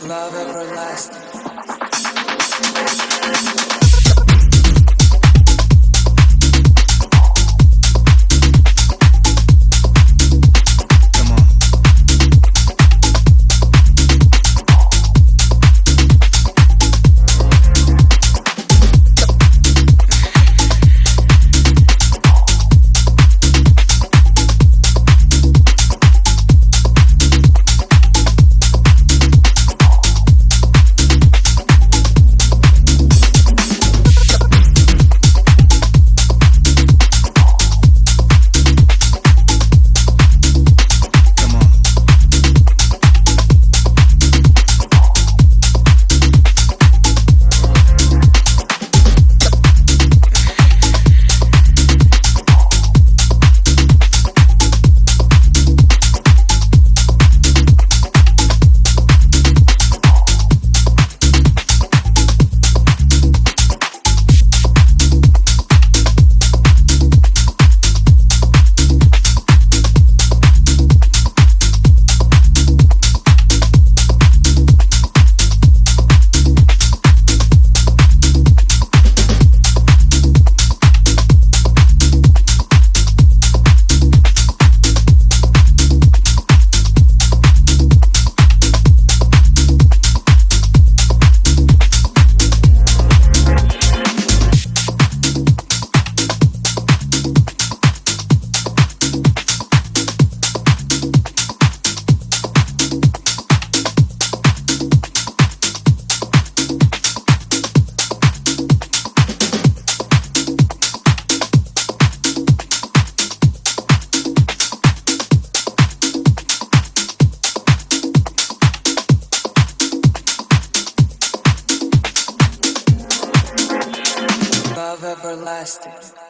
Love everlasting. Everlasting.